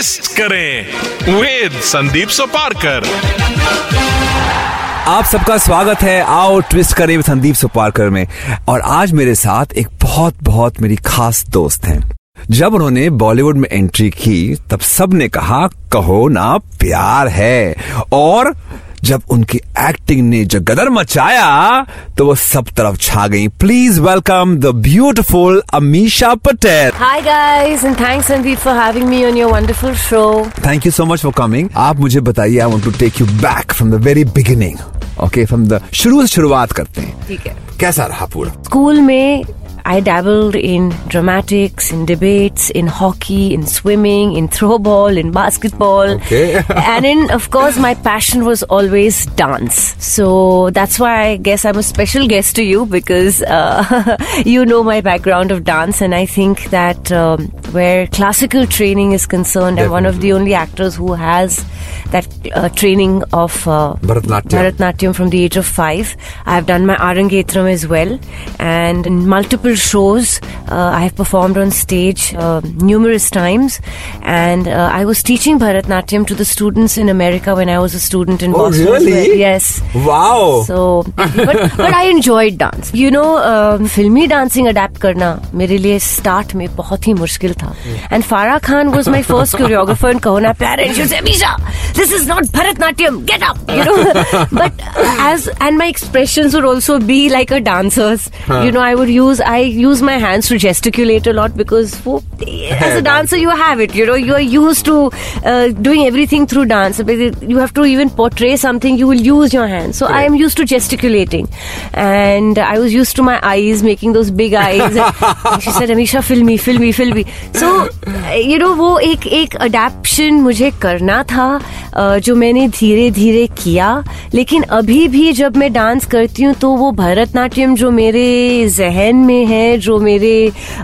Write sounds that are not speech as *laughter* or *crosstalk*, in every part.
twist करें with Sandeep Soparkar आप सबका स्वागत है आओ ट्विस्ट करें विद संदीप सोपारकर में। और आज मेरे साथ एक बहुत बहुत मेरी खास दोस्त हैं। जब उन्होंने बॉलीवुड में एंट्री की, तब सबने कहा, कहो ना, प्यार है। और जब उनकी एक्टिंग ने जो गदर मचाया तो वो सब तरफ़ छा गई। Please welcome the beautiful Ameesha Patel Hi guys, and thanks Sandeep for having me on your wonderful show. Thank you so much for coming आप मुझे बताइए I want to take you back from the very beginning okay from the शुरू से शुरुआत करते हैं। ठीक है। कैसा रहा पूरा? स्कूल में I dabbled in dramatics, in debates, in hockey, in swimming, in throwball, in basketball. Okay. *laughs* and in, of course, my passion was always dance. So that's why I guess I'm a special guest to you because uh, *laughs* you know my background of dance, and I think that um, where classical training is concerned, I'm one of the only actors who has that uh, training of uh, Bharatanatyam. Bharatanatyam from the age of five. I've done my Arangetram as well, and in multiple shows uh, I have performed on stage uh, numerous times. And uh, I was teaching Bharatanatyam to the students in America when I was a student in Oh, Boston. as really? well. Yes. Wow. So, but, but I enjoyed dance. You know, uh, फिल्मी dancing adapt करना मेरे लिए start में बहुत ही मुश्किल था and Farah Khan was my first choreographer in Kaho Naa Pyaar and she said Ameesha this is not Bharatanatyam get up you know *laughs* but as and my expressions would also be like a dancers you know I would use I use my hands to gesticulate a lot because वो as a dancer you have it you know you are used to uh, doing everything through dance But you have to even portray something you will use your hands so i am used to gesticulating and i was used to my eyes making those big eyes and she said amisha fill me fill me fill me so you know वो एक एक adaptation मुझे करना था uh, जो मैंने धीरे धीरे किया लेकिन अभी भी जब मैं डांस करती हूँ तो वो भरतनाट्यम जो मेरे जहन में है जो मेरे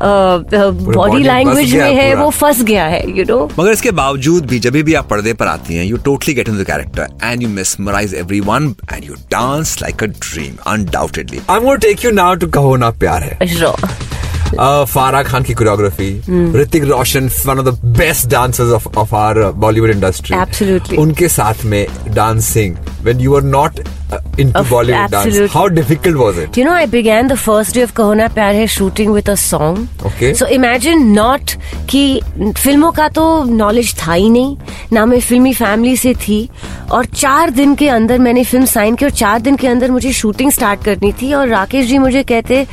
बॉडी लैंग्वेज में है वो फंस गया है यू नो मगर इसके बावजूद भी जब भी आप पर्दे पर आती हैं you totally get in the character and you mesmerise every one and you dance like a dream undoubtedly I want take you now to Kaho Naa Pyaar Hai. Farah Khan की choreography Hrithik Roshan one of the best dancers of of our Bollywood industry Absolutely. उनके साथ में dancing when you are not into Of- Bollywood dance absolutely. How difficult was it You know, I began the first day of Kahona Pyar Hai shooting with a song. Okay. So imagine not कि फ़िल्मों का तो knowledge था ही नहीं ना मैं फिल्मी family से थी और चार दिन के अंदर मैंने फ़िल्म साइन की और चार दिन के अंदर मुझे शूटिंग स्टार्ट करनी थी और राकेश जी मुझे कहते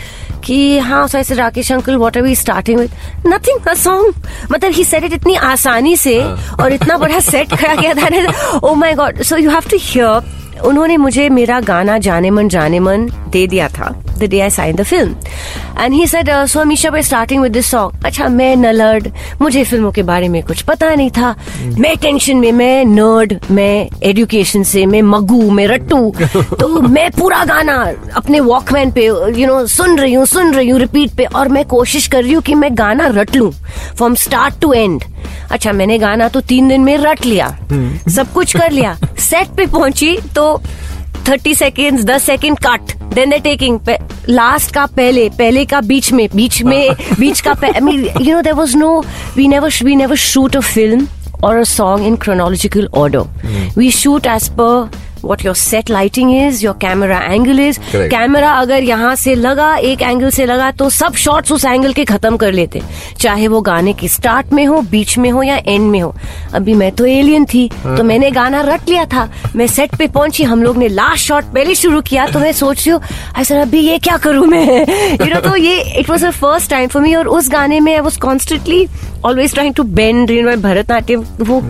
कि हाँ सो ऐसे Rakesh uncle what are we starting with nothing a song मतलब ही सेट इट इतनी आसानी से और इतना बड़ा सेट करा गया था ओ my God so you have to hear उन्होंने मुझे मेरा गाना जाने मन जाने मन दे दिया था। The day I sign the film and he said so Ameesha by starting with this song अच्छा मैं नलर्ड मुझे फ़िल्मों के बारे में कुछ पता नहीं था मैं टेंशन में मैं नर्ड मैं एजुकेशन से मैं मगू मैं रट्टू तो मैं पूरा गाना अपने वॉकमैन पे यू नो सुन रही हूँ सुन रही हूँ रिपीट पे और मैं कोशिश कर रही हूँ कि मैं गाना रट लूँ फ्रॉम स्टार्ट टू एंड अच्छा मैंने गाना तो तीन दिन में रट लिया सब कुछ कर लिया सेट पे पहुँची तो थर्टी सेकेंड दस second cut then they taking last का पहले पहले का बीच में बीच में *laughs* बीच का you know there was no we never we never shoot a film और a song in chronological order we shoot as per what your set lighting is, your camera angle is. Correct. Camera अगर यहाँ से लगा एक angle से लगा तो सब शॉट्स उस एंगल के खत्म कर लेते। चाहे वो गाने के स्टार्ट में हो बीच में हो या एंड में हो। अभी मैं तो एलियन थी तो मैंने गाना रट लिया था। मैं सेट पे पहुँची हम लोग ने लास्ट शॉट पहले शुरू किया तो मैं सोच रही हूँ सर अभी ये क्या करूँ मैं? *laughs* यू नो तो ये it was a first time for me और उस गाने में I was constantly always trying to bend you know Bharatanatyam वो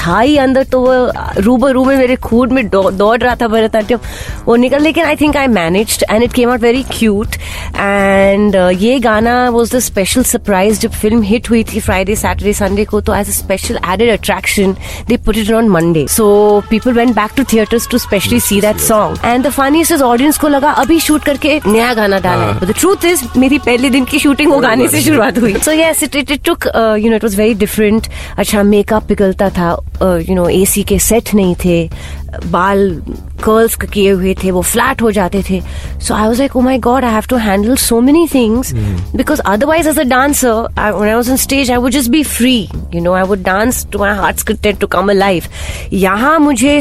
था ही अंदर तो वो रूबरू में मेरे खून में दौड़ रहा था भरतनाट्यम। वो निकल लेकिन I think I manage and it came out very cute and ये गाना वॉज़ द स्पेशल सरप्राइज़ जब फ़िल्म हिट हुई थी फ्राइडे सैटरडे संडे को तो as a special added attraction they put it on Monday so people went back to theatres to specially see that song and the is audience को लगा अभी shoot करके नया गाना डाला है। द ट्रूथ इज़ मेरी पहले दिन की शूटिंग वो गाने से शुरुआत हुई। So yes it it took you know it was very different अच्छा मेकअप पिघलता था यू नो एसी के सेट नहीं थे। बाल कर्ल्स किए हुए थे वो फ्लैट हो जाते थे। So I was like oh my God I have to handle so many things because otherwise as a dancer I was on stage I would just be free you know I would dance to my heart's content to come alive यहाँ मुझे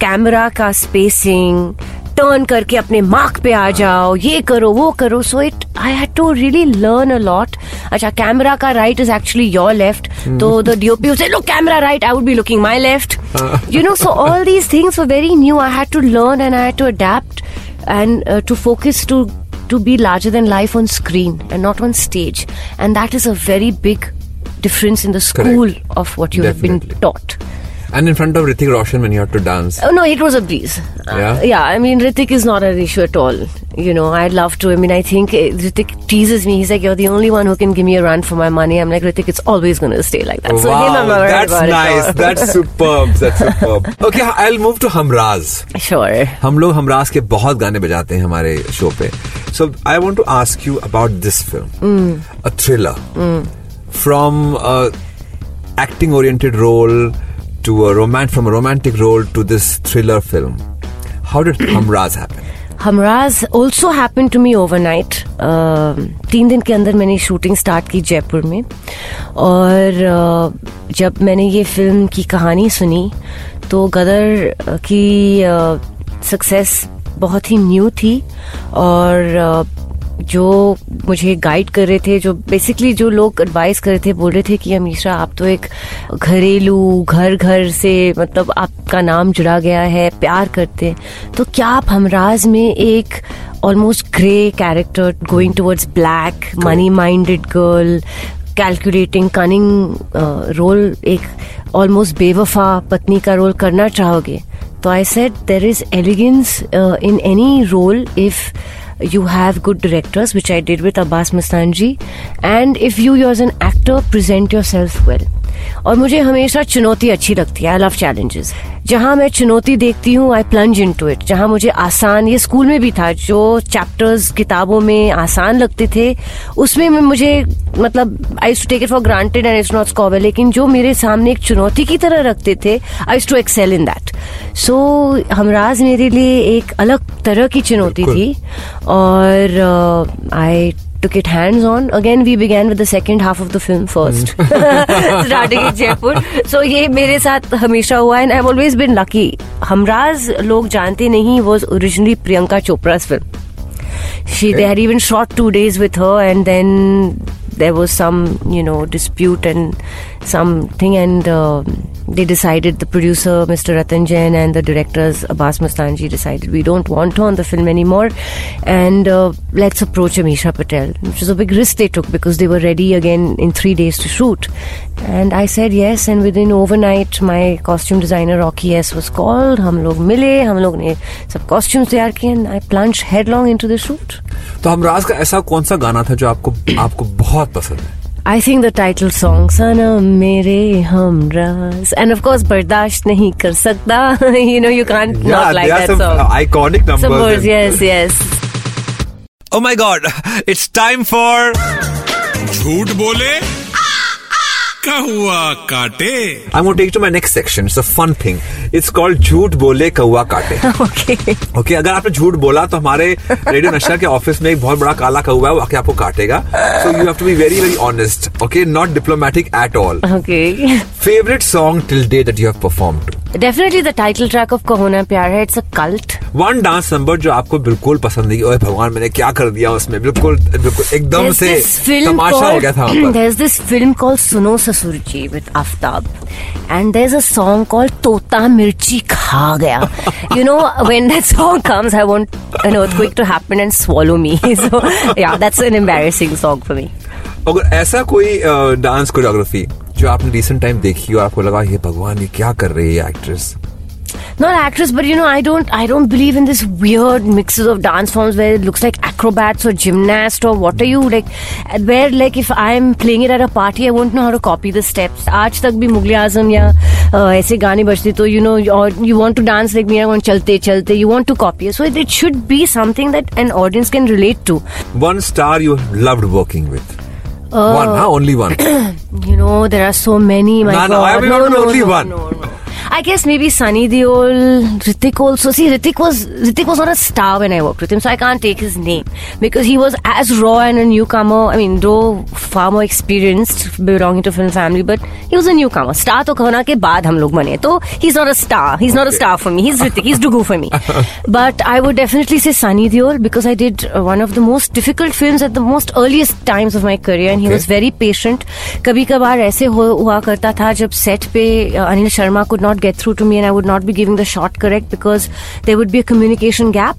camera का spacing turn करके अपने mark पे आ जाओ ये करो वो करो। So it I had to really learn a lot अच्छा कैमरा का right is actually your left Hmm. So the DOP would say, look, camera right. I would be looking my left. Ah. you know, so all *laughs* these things were very new. I had to learn and I had to adapt and uh, to focus to to be larger than life on screen and not on stage. And that is a very big difference in the school of what you have been taught. And in front of Ritik Roshan when you had to dance. Oh no, it was a breeze. Uh, Yeah? yeah. I mean, Ritik is not an issue at all. You know, I'd love to. I mean, I think uh, Ritik teases me. He's like, "You're the only one who can give me a run for my money." I'm like, Ritik, it's always going to stay like that. So him, I'm wow, not worried that's about it at nice. all. That's *laughs* superb. That's superb. Okay, I'll move to Hamraz. sure. हम लोग हमराज के बहुत गाने बजाते हैं हमारे show पे so I want to ask you about this film a thriller from acting oriented role To a romant from romantic role to this thriller film how did Humraaz happen Humraaz also happen to me overnight तीन दिन के अंदर मैंने shooting start की जयपुर में। और uh, जब मैंने ये फ़िल्म की कहानी सुनी तो गदर uh, की सक्सेस बहुत ही न्यू थी। और uh, जो मुझे गाइड कर रहे थे जो बेसिकली जो लोग एडवाइस कर रहे थे बोल रहे थे कि अमीशा आप तो एक घरेलू घर घर से मतलब आपका नाम जुड़ा गया है प्यार करते हैं। तो क्या आप हमराज में एक almost grey character going towards black money minded girl calculating cunning role एक ऑलमोस्ट बेवफा पत्नी का रोल करना चाहोगे? तो I said there is elegance in any role if you have good directors, which I did with Abbas Mustanji, and if you, as an actor, present yourself well. और मुझे हमेशा चुनौती अच्छी लगती है। आई लव चैलेंजेस जहाँ मैं चुनौती देखती हूँ I plunge into it जहाँ मुझे आसान ये स्कूल में भी था जो चैप्टर्स किताबों में आसान लगते थे उसमें मैं मुझे मतलब I to take it for granted and it's not scour लेकिन जो मेरे सामने एक चुनौती की तरह रखते थे I to excel in that सो हमराज मेरे लिए एक अलग तरह की चुनौती थी और आई took it hands on again we began with the second half of the film first starting in jaipur so ये मेरे साथ हमेशा हुआ and I've always been lucky Humraaz लोग जानते नहीं was originally Priyanka चोपड़ा's film she okay. they had even shot two days with her and then there was some you know dispute and something and uh, they decided the producer mr ratan jain and the directors abbas mustanji decided we don't want her on the film anymore and uh, let's approach amisha patel which was a big risk they took because they were ready again in three days to shoot and i said yes and within overnight my costume designer rocky s was called हम लोग मिले हम लोग ने सब costumes तैयार किए and i plunged headlong into the shoot तो हमराज का ऐसा कौन सा गाना था जो आपको आपको बहुत पसंद है I think the title song Sanam Mere Hamras and of course Bardash Nahi Kar Sakta. *laughs* You know you can't yeah, not like that some uh, song. iconic numbers, numbers yes yes. Oh my god *laughs* it's time for Jhoot Bole का हुआ काटे। I want take to my next section it's a fun thing it's called झूठ बोले कौआ काटे। Okay *laughs* okay. Okay अगर आपने झूठ बोला तो हमारे रेडियो नशा के ऑफ़िस में एक बहुत बड़ा काला कौआ है वो आके आपको काटेगा। So you have to be very very honest okay not diplomatic at all okay favourite song till day that you have perform to definitely the title track of Kaho Naa Pyaar Hai it's a cult one dance number जो आपको बिल्कुल पसंद नहीं ओए भगवान मैंने क्या कर दिया उसमें बिल्कुल बिल्कुल एकदम से तमाशा हो गया था वहाँ पर There's this film called Suno Sasurji with Aftab, and there's a song called Tota Mirchi Kha Gaya. you know, when that song comes, I want an earthquake to happen and swallow me. so yeah, that's an embarrassing song for me. अगर ऐसा कोई dance choreography जो आपने recent time देखी और आपको लगा ये भगवान ये क्या कर रही है actress Not actress, but you know, I don't, I don't believe in this weird mixes of dance forms where it looks like acrobats or gymnast or what are you like? Where like if I'm playing it at a party, I won't know how to copy the steps. आज तक भी मुगल आज़म या अ, ऐसे गाने बजते तो you know, or you want to dance like मेरा कौन चलते चलते, you want to copy. So it it should be something that an audience can relate to. One star you loved working with Uh, one huh? only one *clears throat* You know, there are so many. My No, no, I mean, not only one. No, no. I guess maybe Sunny Deol, Ritik also. See, Ritik was Ritik was not a star when I worked with him, so I can't take his name because he was as raw and a newcomer. I mean, though far more experienced, belonging to film family, but he was a newcomer. Star तो कहना के बाद हम लोग बने. तो he's not a star. He's not a star for me. He's Ritik. He's Dugu for me. but I would definitely say Sunny Deol because I did uh, one of the most difficult films at the most earliest times of my career, and he Okay. was very patient कभी कभार ऐसे हो, हुआ करता था जब set पे uh, Anil Sharma could not not get through to me and I would not be giving the shot correct because there would be a communication gap.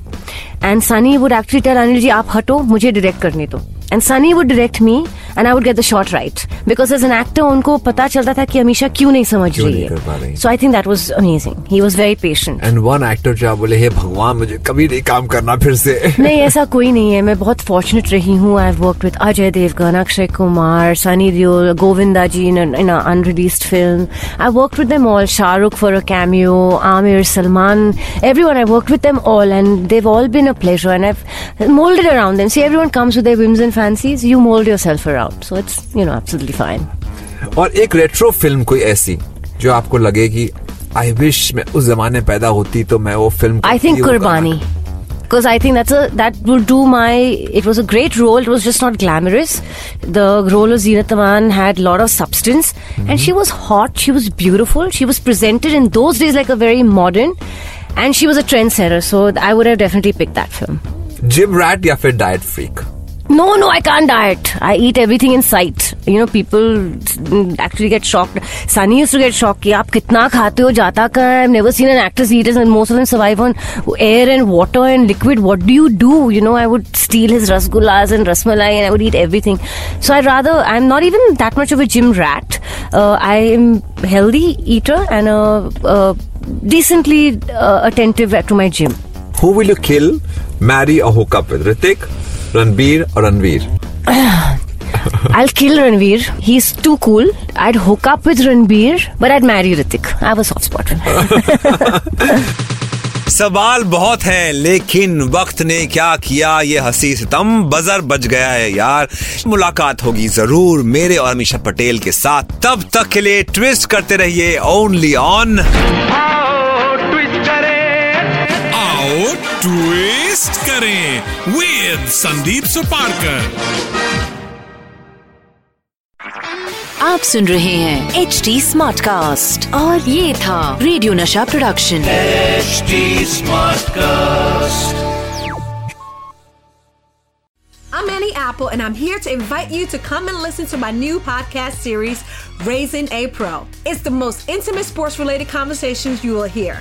And Sunny would actually tell Anil ji, aap hato, mujhe direct karne to." And Sunny would direct me and I would get the shot right because as an actor उनको पता चलता था कि अमीशा क्यों नहीं समझ क्यों रही नहीं कर पा रही। है so I think that was amazing he was very patient and one actor जो आप बोले हे भगवान मुझे कभी नहीं काम करना फिर से. *laughs* नहीं ऐसा कोई नहीं है। मैं बहुत फॉर्चुनेट रही हूँ। I work with Ajay Devgn Akshay Kumar Sunny Deol Govinda ji in in unreleased film I work with them all Shahrukh for a cameo Aamir Salman everyone I worked with them all and they've all been a pleasure and I've molded around them. See everyone comes with their whims and fancies. You mold yourself around so it's you know absolutely fine और एक retro film कोई ऐसी जो आपको लगे कि I wish मैं उस जमाने पैदा होती तो मैं वो film I think Kurbani. Because I think that's a that will do my. It was a great role. It was just not glamorous. The role of Zinat Aman had a lot of substance, mm-hmm. and she was hot. She was beautiful. She was presented in those days like a very modern, and she was a trendsetter. So I would have definitely picked that film. Gym rat या फिर diet freak No, no, I can't diet. I eat everything in sight. You know, people actually get shocked. Sunny used to get shocked कि आप कितना खाते हो जाता का I've never seen an actress eat it and most of them survive on air and water and liquid. What do you do? You know, I would steal his rasgullas and rasmalai and I would eat everything. So I'd rather, I'm not even that much of a gym rat. Uh, I am healthy eater and a, a decently uh, attentive to my gym. Who will you kill marry और hook up with Hrithik Ranbir और Ranveer I'll kill Ranveer. He's too cool. I'd hook up with Ranveer, but I'd marry Ritik. I have a soft spot for him. *laughs* सवाल बहुत है लेकिन वक्त ने क्या किया ये हँसी सितम बजर बज गया है यार मुलाकात होगी ज़रूर मेरे और अमीशा पटेल के साथ तब तक के लिए ट्विस्ट करते रहिए ओनली ऑन आओ ट्विस्ट करें विद संदीप सुपारकर आप सुन रहे हैं एच डी स्मार्ट कास्ट और ये था Radio Nasha production HD Smartcast. I'm Annie Apple, and I'm here to invite you to come and listen to my new podcast series, Raising a Pro. It's the most intimate sports related conversations you will hear.